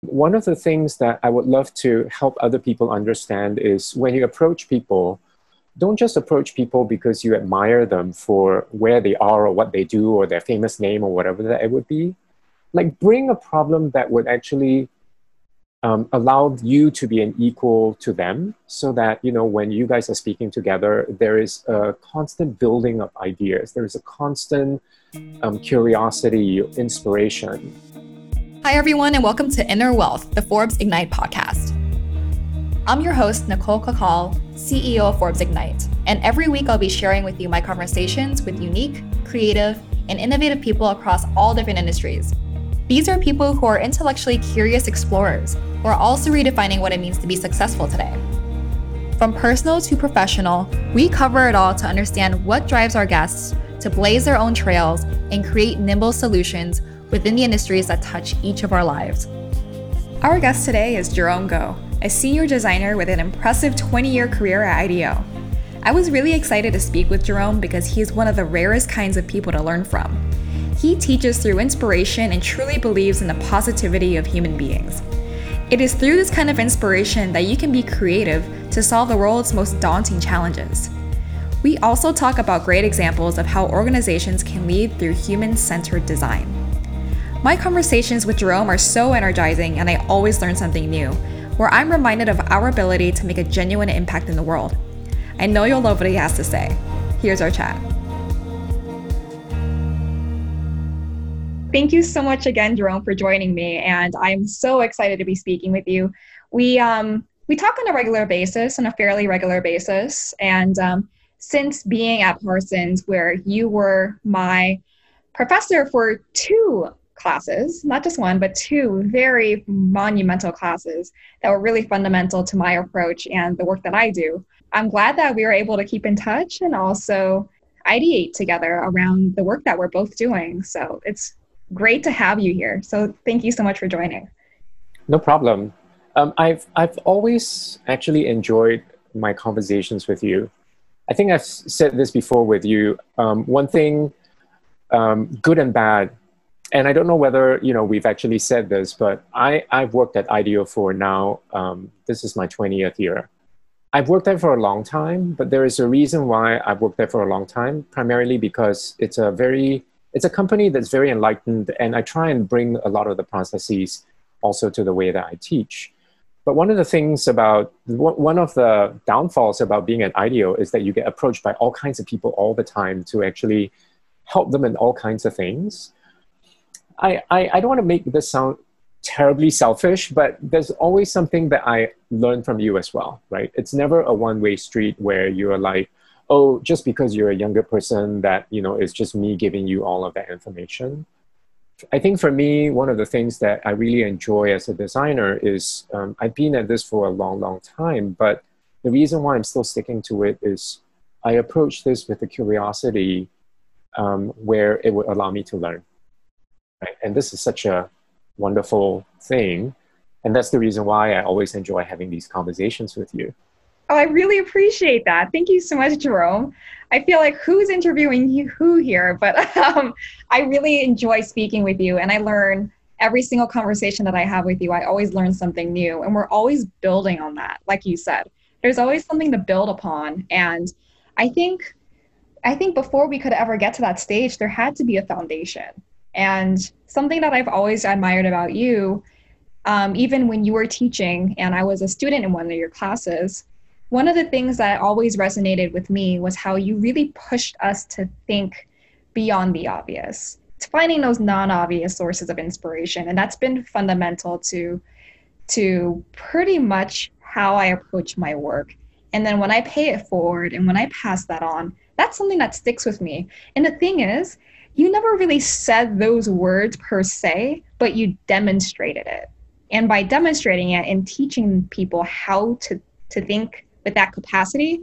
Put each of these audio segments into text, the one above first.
One of the things that I would love to help other people understand is when you approach people, don't just approach people because you admire them for where they are or what they do or their famous name or whatever that it would be. Like, bring a problem that would actually um, allow you to be an equal to them so that, you know, when you guys are speaking together, there is a constant building of ideas, there is a constant um, curiosity, inspiration. Hi, everyone, and welcome to Inner Wealth, the Forbes Ignite podcast. I'm your host, Nicole Cacal, CEO of Forbes Ignite, and every week I'll be sharing with you my conversations with unique, creative, and innovative people across all different industries. These are people who are intellectually curious explorers who are also redefining what it means to be successful today. From personal to professional, we cover it all to understand what drives our guests to blaze their own trails and create nimble solutions within the industries that touch each of our lives. Our guest today is Jerome Goh, a senior designer with an impressive 20 year career at IDEO. I was really excited to speak with Jerome because he is one of the rarest kinds of people to learn from. He teaches through inspiration and truly believes in the positivity of human beings. It is through this kind of inspiration that you can be creative to solve the world's most daunting challenges. We also talk about great examples of how organizations can lead through human centered design. My conversations with Jerome are so energizing, and I always learn something new, where I'm reminded of our ability to make a genuine impact in the world. I know you'll love what he has to say. Here's our chat. Thank you so much again, Jerome, for joining me, and I'm so excited to be speaking with you. We um, we talk on a regular basis, on a fairly regular basis, and um, since being at Parsons, where you were my professor for two classes, not just one, but two very monumental classes that were really fundamental to my approach and the work that I do. I'm glad that we were able to keep in touch and also ideate together around the work that we're both doing. So it's great to have you here. So thank you so much for joining. No problem. Um, I've I've always actually enjoyed my conversations with you. I think I've said this before with you. Um, one thing, um, good and bad, and I don't know whether you know we've actually said this, but I I've worked at IDEO for now. Um, this is my twentieth year. I've worked there for a long time, but there is a reason why I've worked there for a long time. Primarily because it's a very it's a company that's very enlightened, and I try and bring a lot of the processes also to the way that I teach. But one of the things about one of the downfalls about being at IDEO is that you get approached by all kinds of people all the time to actually help them in all kinds of things. I, I, I don't want to make this sound terribly selfish, but there's always something that I learn from you as well, right? It's never a one way street where you're like, oh, just because you're a younger person, that, you know, it's just me giving you all of that information. I think for me, one of the things that I really enjoy as a designer is um, I've been at this for a long, long time, but the reason why I'm still sticking to it is I approach this with a curiosity um, where it would allow me to learn right? And this is such a wonderful thing. And that's the reason why I always enjoy having these conversations with you. Oh, I really appreciate that. Thank you so much, Jerome. I feel like who's interviewing you, who here, but um, I really enjoy speaking with you, and I learn every single conversation that I have with you. I always learn something new, and we're always building on that. Like you said, there's always something to build upon, and I think, I think before we could ever get to that stage, there had to be a foundation. And something that I've always admired about you, um, even when you were teaching and I was a student in one of your classes, one of the things that always resonated with me was how you really pushed us to think beyond the obvious, to finding those non-obvious sources of inspiration, and that's been fundamental to to pretty much how I approach my work. And then when I pay it forward and when I pass that on, that's something that sticks with me. And the thing is, you never really said those words per se, but you demonstrated it. And by demonstrating it and teaching people how to, to think with that capacity,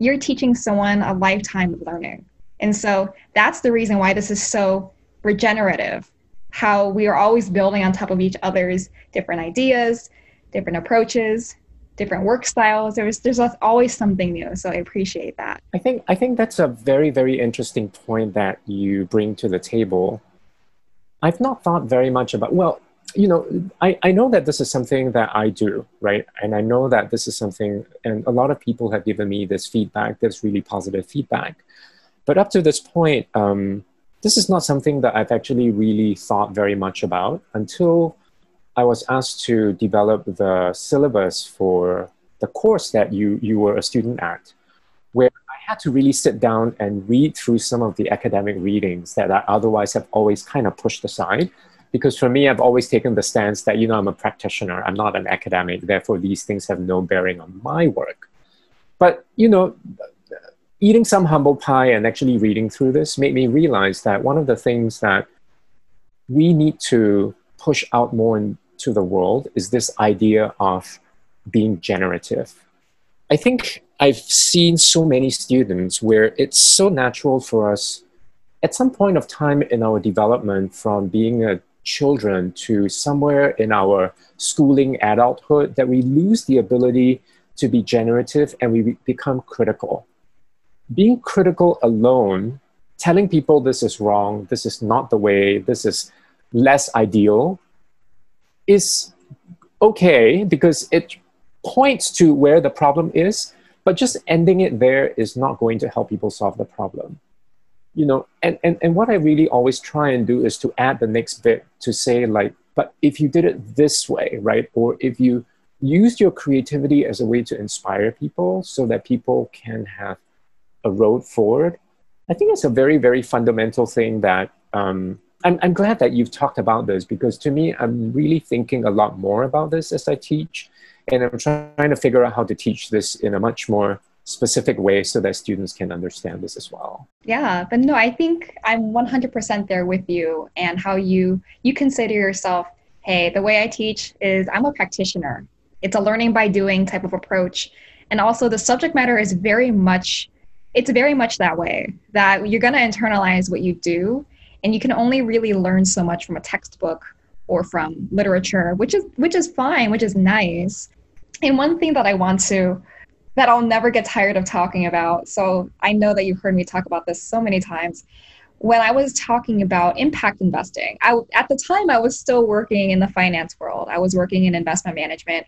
you're teaching someone a lifetime of learning. And so that's the reason why this is so regenerative, how we are always building on top of each other's different ideas, different approaches, different work styles. There's there's always something new. So I appreciate that. I think I think that's a very very interesting point that you bring to the table. I've not thought very much about well, you know, I, I know that this is something that I do, right? And I know that this is something, and a lot of people have given me this feedback, this really positive feedback. But up to this point, um, this is not something that I've actually really thought very much about until I was asked to develop the syllabus for the course that you, you were a student at, where I had to really sit down and read through some of the academic readings that I otherwise have always kind of pushed aside. Because for me, I've always taken the stance that, you know, I'm a practitioner, I'm not an academic, therefore these things have no bearing on my work. But, you know, eating some humble pie and actually reading through this made me realize that one of the things that we need to push out more into the world is this idea of being generative. I think I've seen so many students where it's so natural for us at some point of time in our development from being a children to somewhere in our schooling adulthood that we lose the ability to be generative and we become critical being critical alone, telling people this is wrong, this is not the way, this is less ideal, is okay because it points to where the problem is, but just ending it there is not going to help people solve the problem. You know, and, and, and what I really always try and do is to add the next bit to say, like, but if you did it this way, right? Or if you used your creativity as a way to inspire people so that people can have a road forward. I think it's a very, very fundamental thing that um, I'm, I'm glad that you've talked about this because to me, I'm really thinking a lot more about this as I teach. And I'm trying to figure out how to teach this in a much more specific way so that students can understand this as well. Yeah, but no, I think I'm 100% there with you and how you you consider yourself, hey, the way I teach is I'm a practitioner. It's a learning by doing type of approach. And also the subject matter is very much it's very much that way that you're going to internalize what you do and you can only really learn so much from a textbook or from literature which is which is fine which is nice. And one thing that i want to that i'll never get tired of talking about so i know that you've heard me talk about this so many times. When i was talking about impact investing I, at the time i was still working in the finance world. I was working in investment management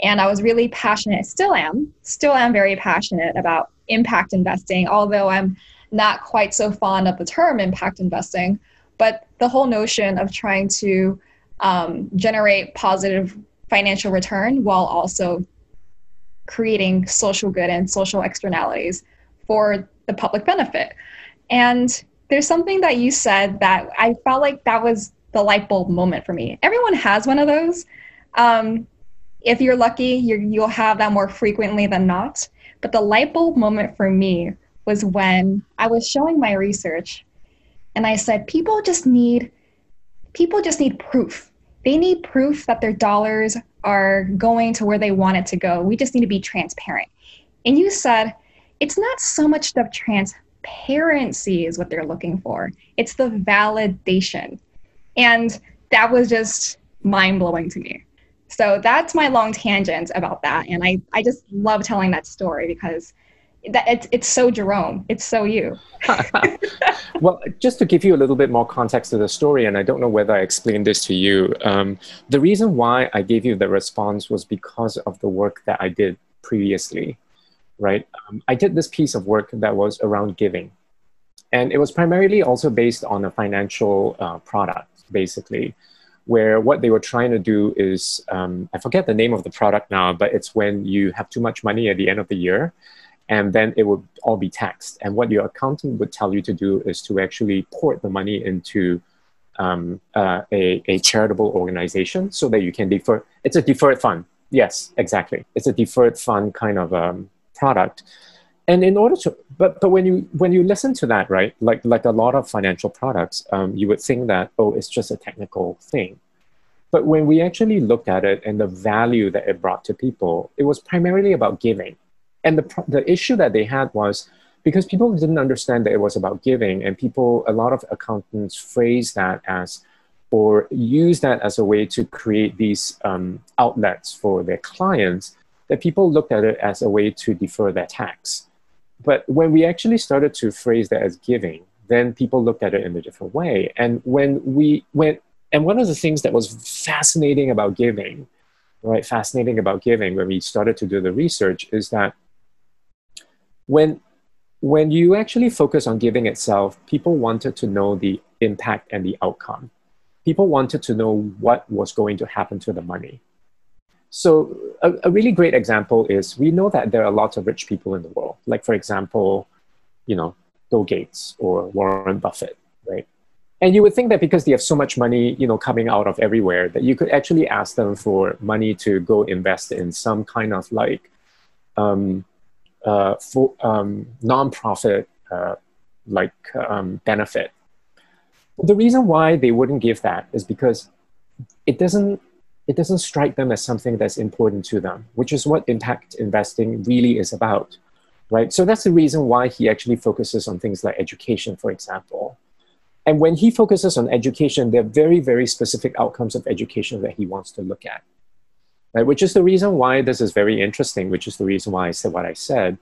and i was really passionate still am still am very passionate about impact investing, although I'm not quite so fond of the term impact investing. But the whole notion of trying to um, generate positive financial return while also creating social good and social externalities for the public benefit. And there's something that you said that I felt like that was the light bulb moment for me. Everyone has one of those. Um, if you're lucky, you will have that more frequently than not. But the light bulb moment for me was when I was showing my research and I said, people just need people just need proof. They need proof that their dollars are going to where they want it to go. We just need to be transparent. And you said, it's not so much the transparency is what they're looking for, it's the validation. And that was just mind blowing to me. So that's my long tangent about that. And I, I just love telling that story because that it's, it's so Jerome. It's so you. well, just to give you a little bit more context to the story, and I don't know whether I explained this to you, um, the reason why I gave you the response was because of the work that I did previously, right? Um, I did this piece of work that was around giving. And it was primarily also based on a financial uh, product, basically where what they were trying to do is um, I forget the name of the product now, but it's when you have too much money at the end of the year, and then it would all be taxed. And what your accountant would tell you to do is to actually port the money into um, uh, a, a charitable organization so that you can defer. It's a deferred fund. Yes, exactly. It's a deferred fund kind of um, product. And in order to, but but when you when you listen to that, right, like like a lot of financial products, um, you would think that oh, it's just a technical thing. But when we actually looked at it and the value that it brought to people, it was primarily about giving. And the the issue that they had was because people didn't understand that it was about giving, and people, a lot of accountants phrase that as or use that as a way to create these um, outlets for their clients, that people looked at it as a way to defer their tax. But when we actually started to phrase that as giving, then people looked at it in a different way. And when we went, and one of the things that was fascinating about giving, right, fascinating about giving when we started to do the research is that when when you actually focus on giving itself, people wanted to know the impact and the outcome. People wanted to know what was going to happen to the money. So, a, a, really great example is we know that there are lots of rich people in the world. Like, for example, you know, Bill Gates or Warren Buffett, right? And you would think that because they have so much money, you know, coming out of everywhere, that you could actually ask them for money to go invest in some kind of like um, uh, for um, nonprofit uh, like um, benefit. The reason why they wouldn't give that is because it doesn't it doesn't strike them as something that's important to them, which is what impact investing really is about, right? So that's the reason why he actually focuses on things like education, for example. And when he focuses on education, there are very, very specific outcomes of education that he wants to look at right? Which is the reason why this is very interesting, which is the reason why I said what I said.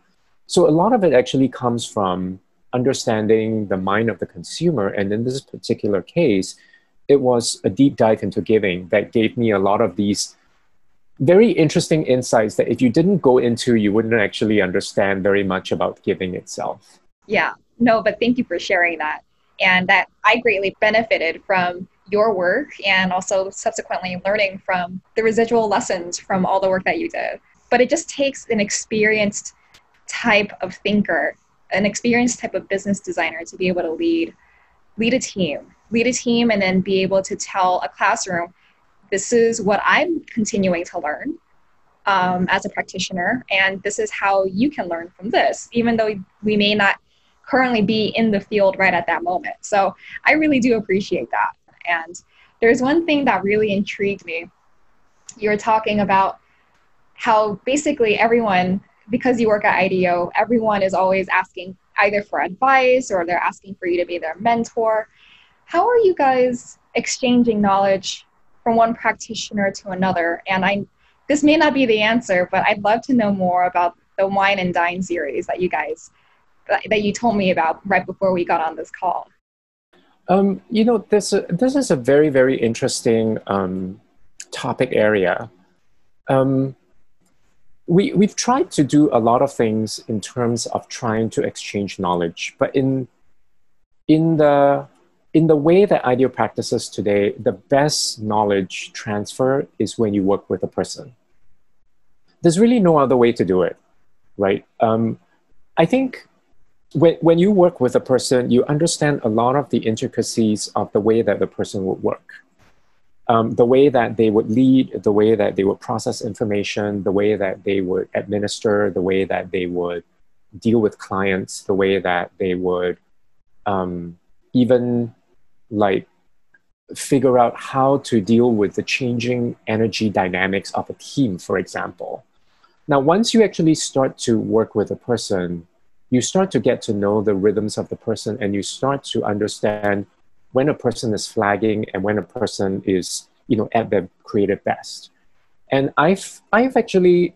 So a lot of it actually comes from understanding the mind of the consumer. And in this particular case, it was a deep dive into giving that gave me a lot of these very interesting insights that if you didn't go into, you wouldn't actually understand very much about giving itself. Yeah, no, but thank you for sharing that. And that I greatly benefited from your work and also subsequently learning from the residual lessons from all the work that you did. But it just takes an experienced type of thinker, an experienced type of business designer to be able to lead lead a team, lead a team and then be able to tell a classroom, this is what I'm continuing to learn um, as a practitioner, and this is how you can learn from this, even though we may not currently be in the field right at that moment. So I really do appreciate that. And there's one thing that really intrigued me. You were talking about how basically everyone, because you work at IDEO, everyone is always asking either for advice or they're asking for you to be their mentor. How are you guys exchanging knowledge from one practitioner to another? And I, this may not be the answer, but I'd love to know more about the Wine and Dine series that you guys that you told me about right before we got on this call. Um, you know, this uh, this is a very very interesting um, topic area. Um, we we've tried to do a lot of things in terms of trying to exchange knowledge, but in in the in the way that IDEO practices today, the best knowledge transfer is when you work with a person. There's really no other way to do it, right? Um, I think when, when you work with a person, you understand a lot of the intricacies of the way that the person would work. Um, the way that they would lead, the way that they would process information, the way that they would administer, the way that they would deal with clients, the way that they would um, even like figure out how to deal with the changing energy dynamics of a team, for example. Now, once you actually start to work with a person, you start to get to know the rhythms of the person and you start to understand when a person is flagging and when a person is you know at their creative best. And i've i've actually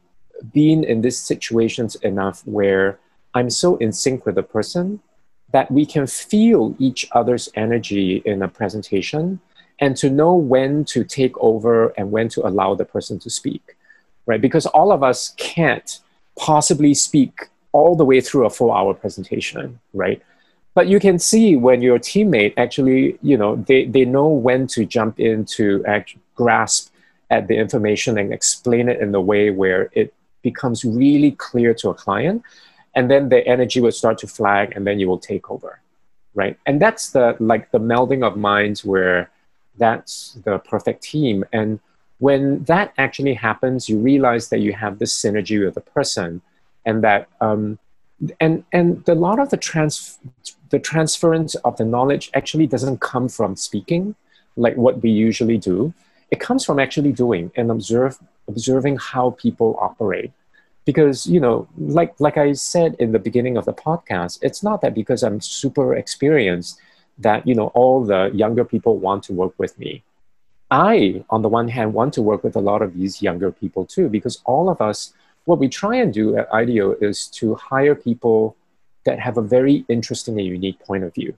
been in these situations enough where i'm so in sync with a person that we can feel each other's energy in a presentation and to know when to take over and when to allow the person to speak right? Because all of us can't possibly speak all the way through a four hour presentation, right? But you can see when your teammate actually, you know, they, they know when to jump in to act, grasp at the information and explain it in the way where it becomes really clear to a client. And then the energy will start to flag and then you will take over, right? And that's the like the melding of minds where that's the perfect team. And when that actually happens, you realize that you have this synergy with the person and that um, and and a lot of the trans the transference of the knowledge actually doesn't come from speaking like what we usually do. It comes from actually doing and observe observing how people operate. Because you know like like i said in the beginning of the podcast it's not that because i'm super experienced that you know all the younger people want to work with me. I on the one hand want to work with a lot of these younger people too because all of us what we try and do at IDEO is to hire people that have a very interesting and unique point of view.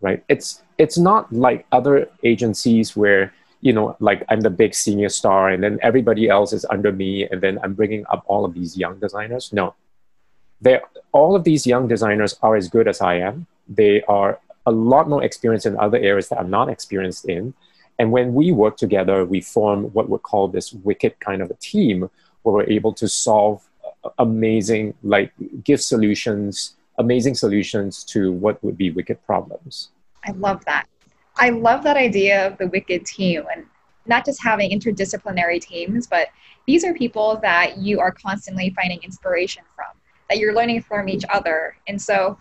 right? It's it's not like other agencies where you know like I'm the big senior star and then everybody else is under me and then I'm bringing up all of these young designers. No, they all of these young designers are as good as I am. They are a lot more experienced in other areas that I'm not experienced in. And when we work together, we form what we call this wicked kind of a team where we're able to solve uh, amazing, like give solutions, amazing solutions to what would be wicked problems. I love that. I love that idea of the wicked team and not just having interdisciplinary teams, but these are people that you are constantly finding inspiration from, that you're learning from each other. And so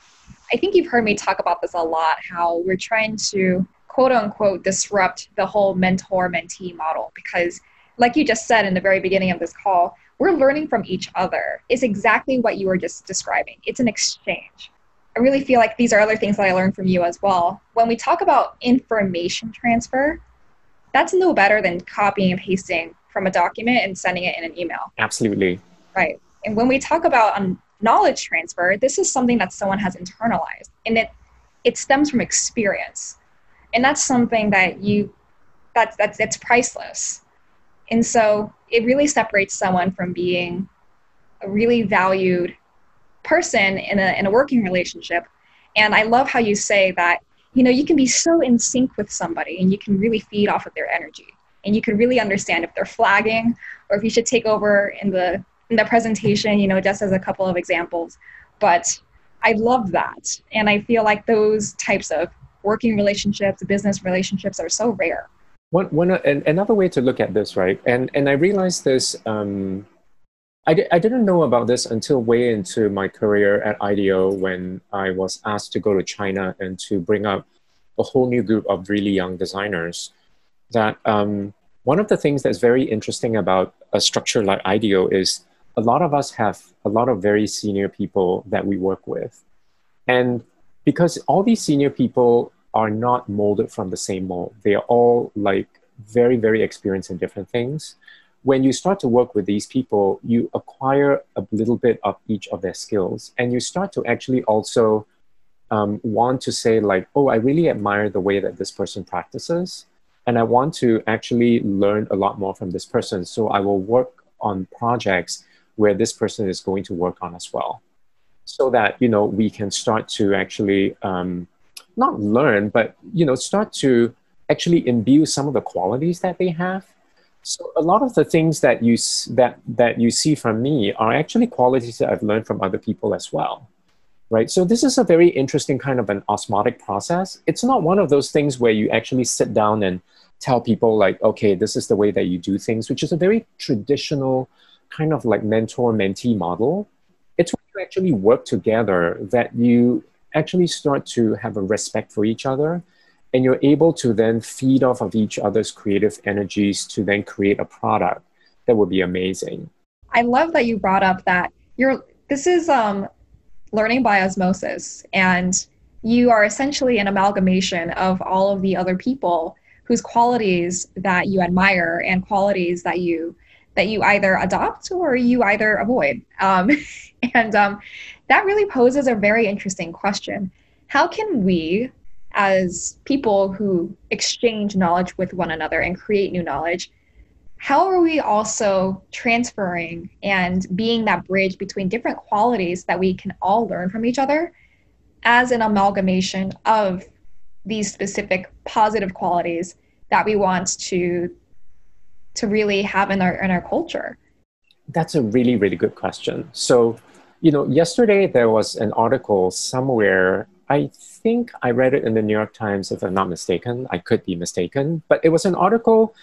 I think you've heard me talk about this a lot how we're trying to quote unquote disrupt the whole mentor mentee model because, like you just said in the very beginning of this call, we're learning from each other. It's exactly what you were just describing. It's an exchange. I really feel like these are other things that I learned from you as well. When we talk about information transfer, that's no better than copying and pasting from a document and sending it in an email. Absolutely. Right. And when we talk about um, knowledge transfer, this is something that someone has internalized and it it stems from experience. And that's something that you that's that's it's priceless. And so it really separates someone from being a really valued person in a in a working relationship. And I love how you say that, you know, you can be so in sync with somebody and you can really feed off of their energy. And you can really understand if they're flagging or if you should take over in the in the presentation, you know, just as a couple of examples. But I love that. And I feel like those types of working relationships, business relationships are so rare. One, one, and another way to look at this, right? And and I realized this. Um, I, di- I didn't know about this until way into my career at IDEO when I was asked to go to China and to bring up a whole new group of really young designers. That um, one of the things that's very interesting about a structure like IDEO is a lot of us have a lot of very senior people that we work with. And because all these senior people are not molded from the same mold, they are all like very, very experienced in different things. When you start to work with these people, you acquire a little bit of each of their skills, and you start to actually also um, want to say, like, oh, I really admire the way that this person practices, and I want to actually learn a lot more from this person. So I will work on projects where this person is going to work on as well so that you know we can start to actually um, not learn but you know start to actually imbue some of the qualities that they have. So a lot of the things that you that that you see from me are actually qualities that i've learned from other people as well right? So this is a very interesting kind of an osmotic process. It's not one of those things where you actually sit down and tell people like okay this is the way that you do things which is a very traditional kind of like mentor mentee model, it's when you actually work together that you actually start to have a respect for each other and you're able to then feed off of each other's creative energies to then create a product that would be amazing. I love that you brought up that you're this is um, learning by osmosis and you are essentially an amalgamation of all of the other people whose qualities that you admire and qualities that you that you either adopt or you either avoid. Um, and um, that really poses a very interesting question. How can we, as people who exchange knowledge with one another and create new knowledge, how are we also transferring and being that bridge between different qualities that we can all learn from each other as an amalgamation of these specific positive qualities that we want to to really have in our in our culture? That's a really really good question. So, you know, yesterday there was an article somewhere. I think I read it in the New York Times, if I'm not mistaken. I could be mistaken, but it was an article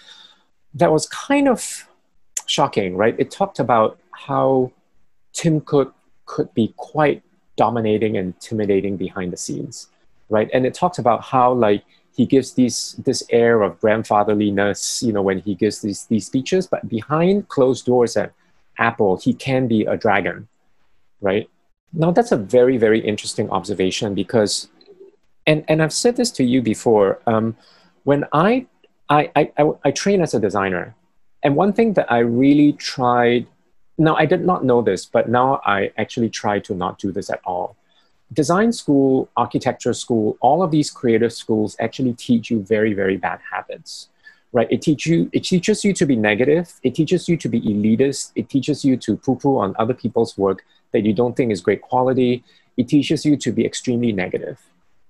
that was kind of shocking, right? It talked about how Tim Cook could be quite dominating and intimidating behind the scenes, right? And it talked about how like he gives this this air of grandfatherliness, you know, when he gives these these speeches. But behind closed doors at Apple, he can be a dragon, right? Now that's a very very interesting observation because, and and I've said this to you before. Um, when I I, I I I train as a designer, and one thing that I really tried. Now I did not know this, but now I actually try to not do this at all. Design school, architecture school, all of these creative schools actually teach you very, very bad habits, right? It teach you, it teaches you to be negative. It teaches you to be elitist. It teaches you to poo-poo on other people's work that you don't think is great quality. It teaches you to be extremely negative,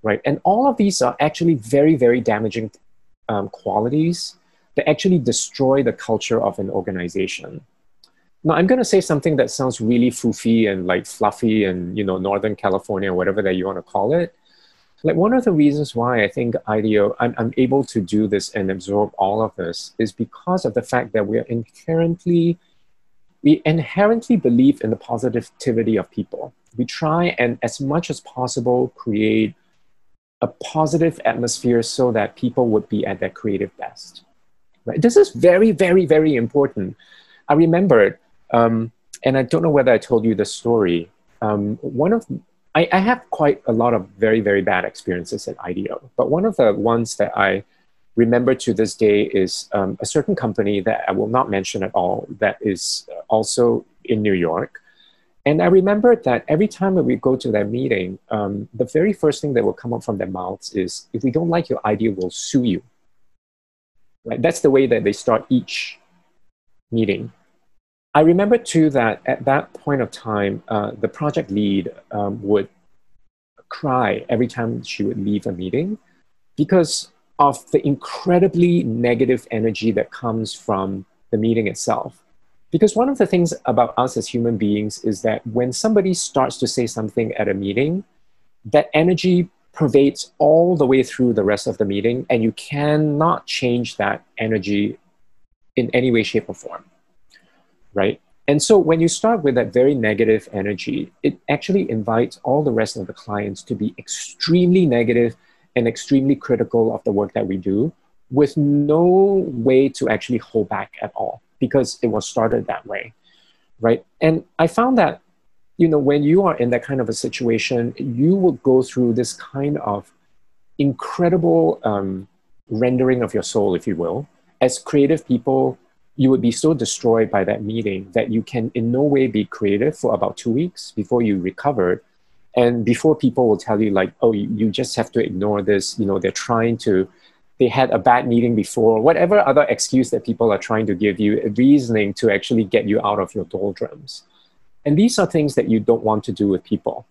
right? And all of these are actually very, very damaging um, qualities that actually destroy the culture of an organization. Now, I'm going to say something that sounds really foofy and like fluffy and, you know, Northern California, or whatever that you want to call it. Like one of the reasons why I think IDEO, I'm, I'm able to do this and absorb all of this is because of the fact that we are inherently, we inherently believe in the positivity of people. We try and as much as possible create a positive atmosphere so that people would be at their creative best. Right? This is very, very, very important. I remember, um, and I don't know whether I told you the story. Um, one of I, I, have quite a lot of very, very bad experiences at IDEO, but one of the ones that I remember to this day is um, a certain company that I will not mention at all that is also in New York. And I remember that every time that we go to that meeting, um, the very first thing that will come up from their mouths is, if we don't like your idea, we'll sue you. Right? That's the way that they start each meeting. I remember too that at that point of time, uh, the project lead um, would cry every time she would leave a meeting because of the incredibly negative energy that comes from the meeting itself. Because one of the things about us as human beings is that when somebody starts to say something at a meeting, that energy pervades all the way through the rest of the meeting, and you cannot change that energy in any way, shape, or form. Right? And so when you start with that very negative energy, it actually invites all the rest of the clients to be extremely negative and extremely critical of the work that we do with no way to actually hold back at all because it was started that way, right? And I found that, you know, when you are in that kind of a situation, you will go through this kind of incredible um, rendering of your soul, if you will. As creative people, you would be so destroyed by that meeting that you can in no way be creative for about two weeks before you recover and before people will tell you like oh you, just have to ignore this you know they're trying to they had a bad meeting before, whatever other excuse that people are trying to give you, reasoning to actually get you out of your doldrums. And these are things that you don't want to do with people.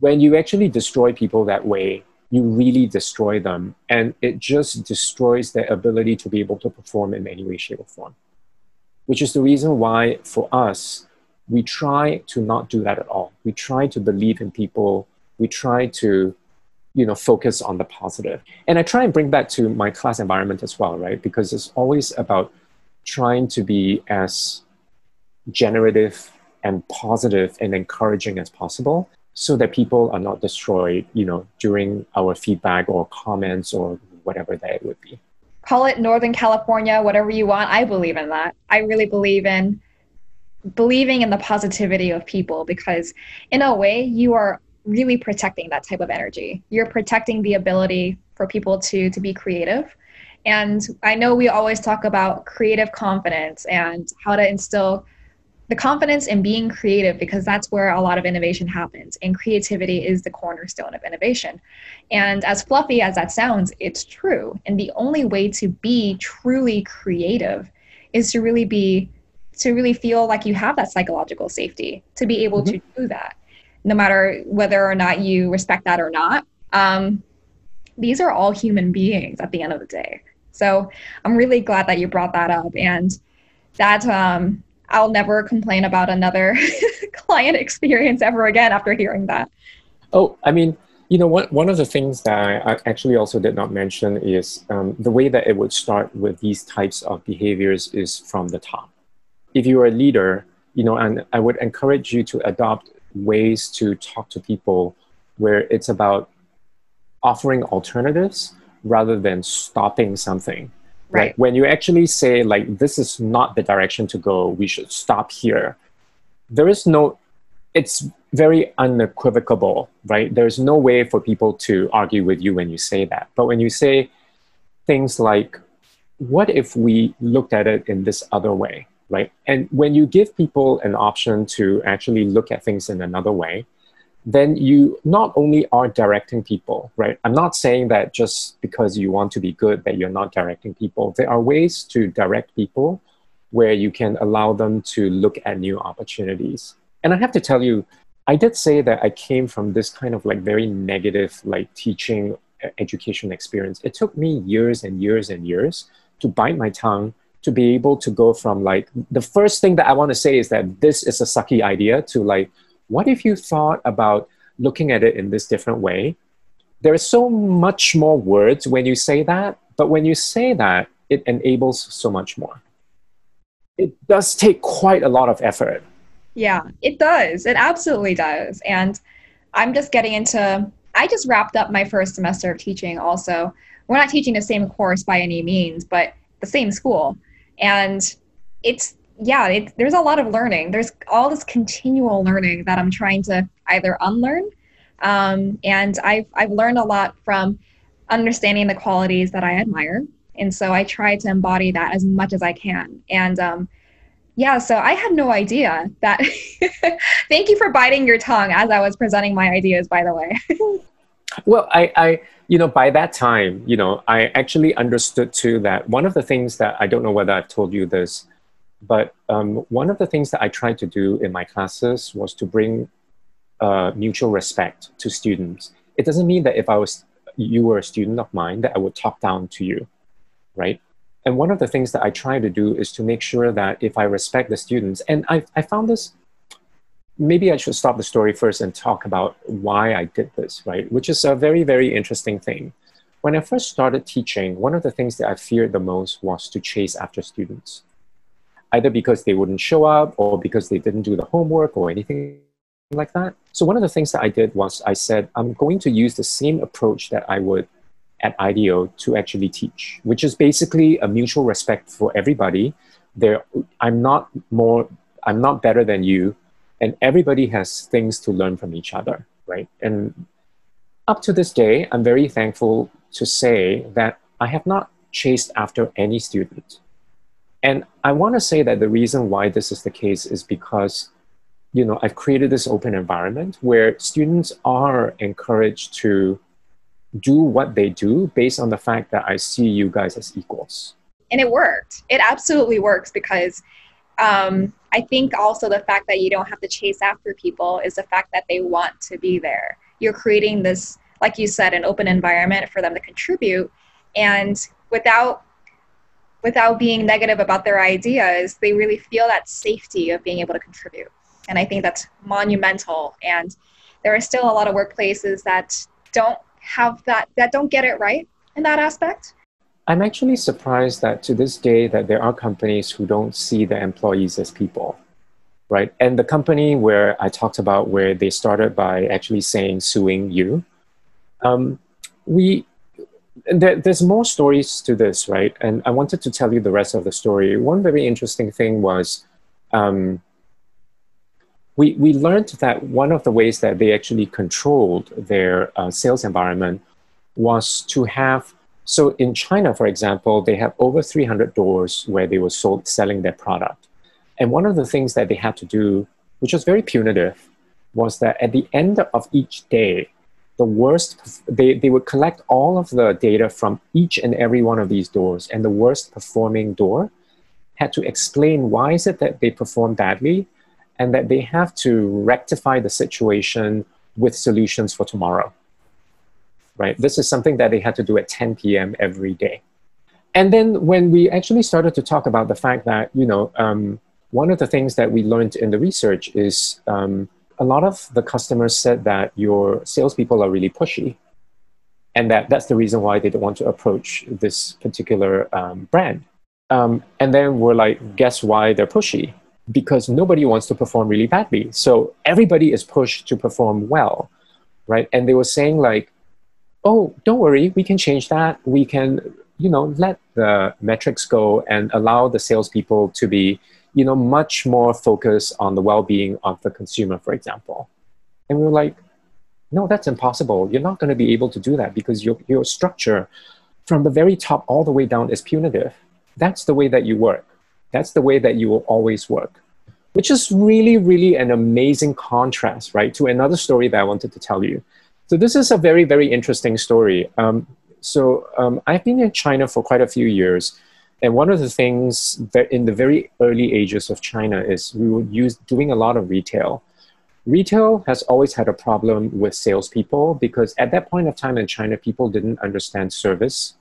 When you actually destroy people that way, you really destroy them, and it just destroys their ability to be able to perform in any way, shape, or form. Which is the reason why, for us, we try to not do that at all. We try to believe in people. We try to you know focus on the positive and i try and bring that to my class environment as well right because it's always about trying to be as generative and positive and encouraging as possible so that people are not destroyed you know during our feedback or comments or whatever that it would be call it northern california whatever you want i believe in that i really believe in believing in the positivity of people because in a way you are really protecting that type of energy. You're protecting the ability for people to to be creative. And I know we always talk about creative confidence and how to instill the confidence in being creative because that's where a lot of innovation happens. And creativity is the cornerstone of innovation. And as fluffy as that sounds, it's true. And the only way to be truly creative is to really be to really feel like you have that psychological safety to be able mm-hmm. to do that no matter whether or not you respect that or not. Um, these are all human beings at the end of the day. So I'm really glad that you brought that up, and that um, I'll never complain about another client experience ever again after hearing that. Oh, I mean, you know, one, one of the things that I actually also did not mention is um, the way that it would start with these types of behaviors is from the top. If you're a leader, you know, and I would encourage you to adopt ways to talk to people where it's about offering alternatives rather than stopping something. Right. right. When you actually say, like, this is not the direction to go, we should stop here, there is no, it's very unequivocal, right? There's no way for people to argue with you when you say that. But when you say things like, what if we looked at it in this other way? right? And when you give people an option to actually look at things in another way, then you not only are directing people, right? I'm not saying that just because you want to be good that you're not directing people. There are ways to direct people where you can allow them to look at new opportunities. And I have to tell you, I did say that I came from this kind of like very negative, like teaching uh, education experience. It took me years and years and years to bite my tongue to be able to go from like the first thing that I want to say is that this is a sucky idea to like what if you thought about looking at it in this different way? There is so much more words when you say that, but when you say that, it enables so much more. It does take quite a lot of effort. Yeah, it does. It absolutely does. And I'm just getting into, I just wrapped up my first semester of teaching also. We're not teaching the same course by any means, but the same school. And it's yeah, it, there's a lot of learning. There's all this continual learning that I'm trying to either unlearn, um, and I've I've learned a lot from understanding the qualities that I admire, and so I try to embody that as much as I can. And um, yeah, so I had no idea that. thank you for biting your tongue as I was presenting my ideas. By the way. well, I, I you know by that time you know I actually understood too that one of the things that I don't know whether I've told you this but um, one of the things that I tried to do in my classes was to bring uh, mutual respect to students. It doesn't mean that if I was you were a student of mine that I would talk down to you, right? And one of the things that I try to do is to make sure that if I respect the students, and I, I found this, maybe I should stop the story first and talk about why I did this, right? Which is a very, very interesting thing. When I first started teaching, one of the things that I feared the most was to chase after students either because they wouldn't show up or because they didn't do the homework or anything like that. So one of the things that I did was I said, I'm going to use the same approach that I would at IDEO to actually teach, which is basically a mutual respect for everybody. There, I'm not more, I'm not better than you, and everybody has things to learn from each other, right? And up to this day, I'm very thankful to say that I have not chased after any student. And I want to say that the reason why this is the case is because, you know, I've created this open environment where students are encouraged to do what they do based on the fact that I see you guys as equals. And it worked. It absolutely works because um, I think also the fact that you don't have to chase after people is the fact that they want to be there. You're creating this, like you said, an open environment for them to contribute. And without without being negative about their ideas, they really feel that safety of being able to contribute. And I think that's monumental. And there are still a lot of workplaces that don't have that, that don't get it right in that aspect. I'm actually surprised that to this day that there are companies who don't see their employees as people, right? And the company where I talked about where they started by actually saying suing you, um, we there, there's more stories to this, right? And I wanted to tell you the rest of the story. One very interesting thing was um, we, we learned that one of the ways that they actually controlled their uh, sales environment was to have so in China, for example, they have over 300 doors where they were sold selling their product. And one of the things that they had to do, which was very punitive, was that at the end of each day, the worst, they, they would collect all of the data from each and every one of these doors, and the worst performing door had to explain why is it that they perform badly, and that they have to rectify the situation with solutions for tomorrow. Right? This is something that they had to do at 10 p.m. every day. And then when we actually started to talk about the fact that, you know, um, one of the things that we learned in the research is um, a lot of the customers said that your salespeople are really pushy, and that that's the reason why they don't want to approach this particular um, brand. Um, and then we're like, guess why they're pushy? Because nobody wants to perform really badly. So everybody is pushed to perform well, right? And they were saying like, oh, don't worry, we can change that. We can, you know, let the metrics go and allow the salespeople to be you know, much more focus on the well-being of the consumer, for example. And we were like, no, that's impossible. You're not going to be able to do that because your, your structure from the very top all the way down is punitive. That's the way that you work. That's the way that you will always work. which is really, really an amazing contrast, right, to another story that I wanted to tell you. So this is a very, very interesting story. Um, so um, I've been in China for quite a few years. And one of the things that in the very early ages of China is we were use, doing a lot of retail. Retail has always had a problem with salespeople because at that point of time in China, people didn't understand service.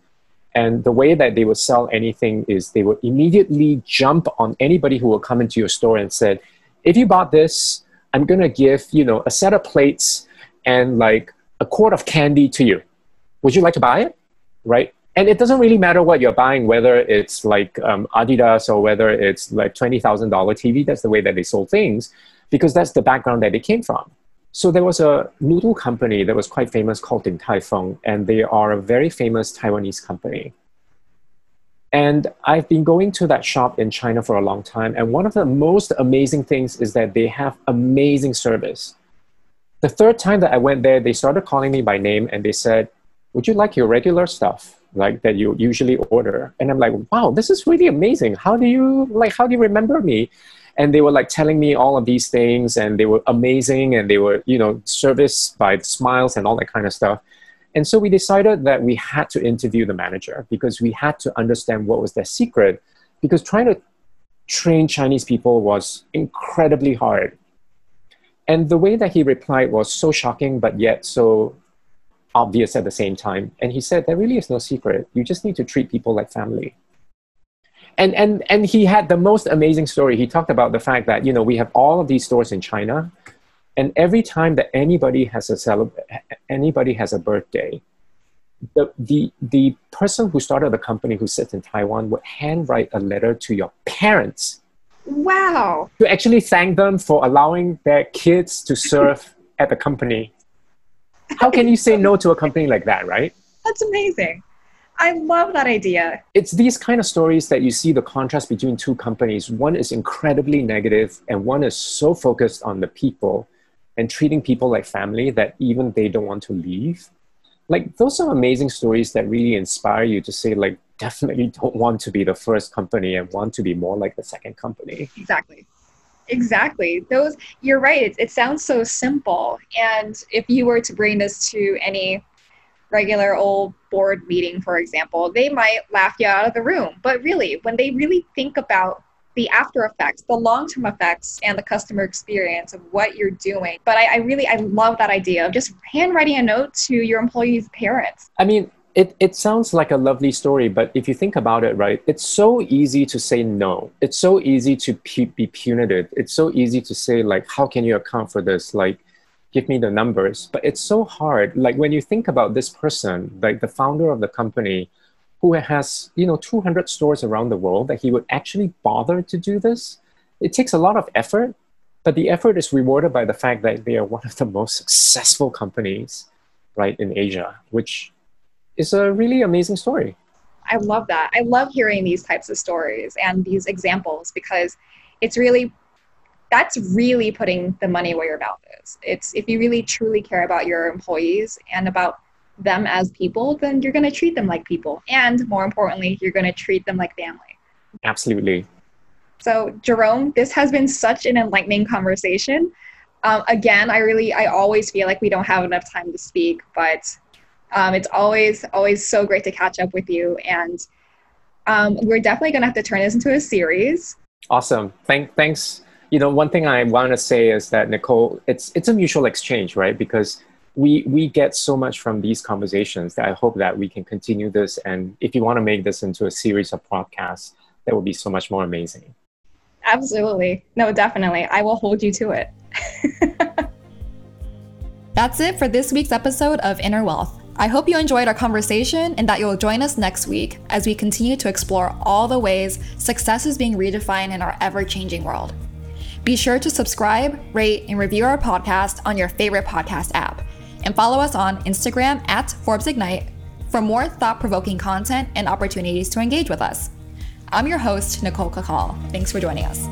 And the way that they would sell anything is they would immediately jump on anybody who will come into your store and said, if you bought this, I'm gonna give, you know, a set of plates and like a quart of candy to you. Would you like to buy it? Right? And it doesn't really matter what you're buying, whether it's like um, Adidas or whether it's like $20,000 TV. That's the way that they sold things because that's the background that they came from. So there was a noodle company that was quite famous called Din Tai Fung, and they are a very famous Taiwanese company. And I've been going to that shop in China for a long time. And one of the most amazing things is that they have amazing service. The third time that I went there, they started calling me by name and they said, Would you like your regular stuff? Like that you usually order. And I'm like, wow, this is really amazing. How do you like how do you remember me? And they were like telling me all of these things and they were amazing and they were, you know, serviced by smiles and all that kind of stuff. And so we decided that we had to interview the manager because we had to understand what was their secret. Because trying to train Chinese people was incredibly hard. And the way that he replied was so shocking, but yet so obvious at the same time. And he said, There really is no secret. You just need to treat people like family. And, and, and he had the most amazing story. He talked about the fact that, you know, we have all of these stores in China. And every time that anybody has a celeb- anybody has a birthday, the, the, the person who started the company who sits in Taiwan would handwrite a letter to your parents Wow. To actually thank them for allowing their kids to serve at the company. How can you say no to a company like that, right? That's amazing. I love that idea. It's these kind of stories that you see the contrast between two companies. One is incredibly negative, and one is so focused on the people and treating people like family that even they don't want to leave. Like, those are amazing stories that really inspire you to say, like, definitely don't want to be the first company and want to be more like the second company. Exactly. Exactly. Those you're right. It, it sounds so simple. And if you were to bring this to any regular old board meeting, for example, they might laugh you out of the room. But really, when they really think about the after effects, the long term effects, and the customer experience of what you're doing. But I, I, really, I love that idea of just handwriting a note to your employees' parents. I mean, it, it sounds like a lovely story, but if you think about it, right, it's so easy to say no. It's so easy to be punitive. It's so easy to say, like, how can you account for this? Like, give me the numbers. But it's so hard. Like, when you think about this person, like the founder of the company, who has, you know, 200 stores around the world, that he would actually bother to do this, it takes a lot of effort. But the effort is rewarded by the fact that they are one of the most successful companies, right, in Asia, which is a really amazing story. I love that. I love hearing these types of stories and these examples because it's really that's really putting the money where your mouth is. It's if you really truly care about your employees and about them as people, then you're going to treat them like people. And more importantly, you're going to treat them like family. Absolutely. So, Jerome, this has been such an enlightening conversation. Um, again, I really, I always feel like we don't have enough time to speak, but um, it's always, always so great to catch up with you. And um, we're definitely going to have to turn this into a series. Awesome. Thank, thanks. You know, one thing I want to say is that Nicole, it's it's a mutual exchange, right? Because we we get so much from these conversations that I hope that we can continue this. And if you want to make this into a series of podcasts, that would be so much more amazing. Absolutely. No, definitely. I will hold you to it. That's it for this week's episode of Inner Wealth. I hope you enjoyed our conversation and that you'll join us next week as we continue to explore all the ways success is being redefined in our ever changing world. Be sure to subscribe, rate, and review our podcast on your favorite podcast app, and follow us on Instagram at Forbes Ignite for more thought provoking content and opportunities to engage with us. I'm your host, Nicole Cacal. Thanks for joining us.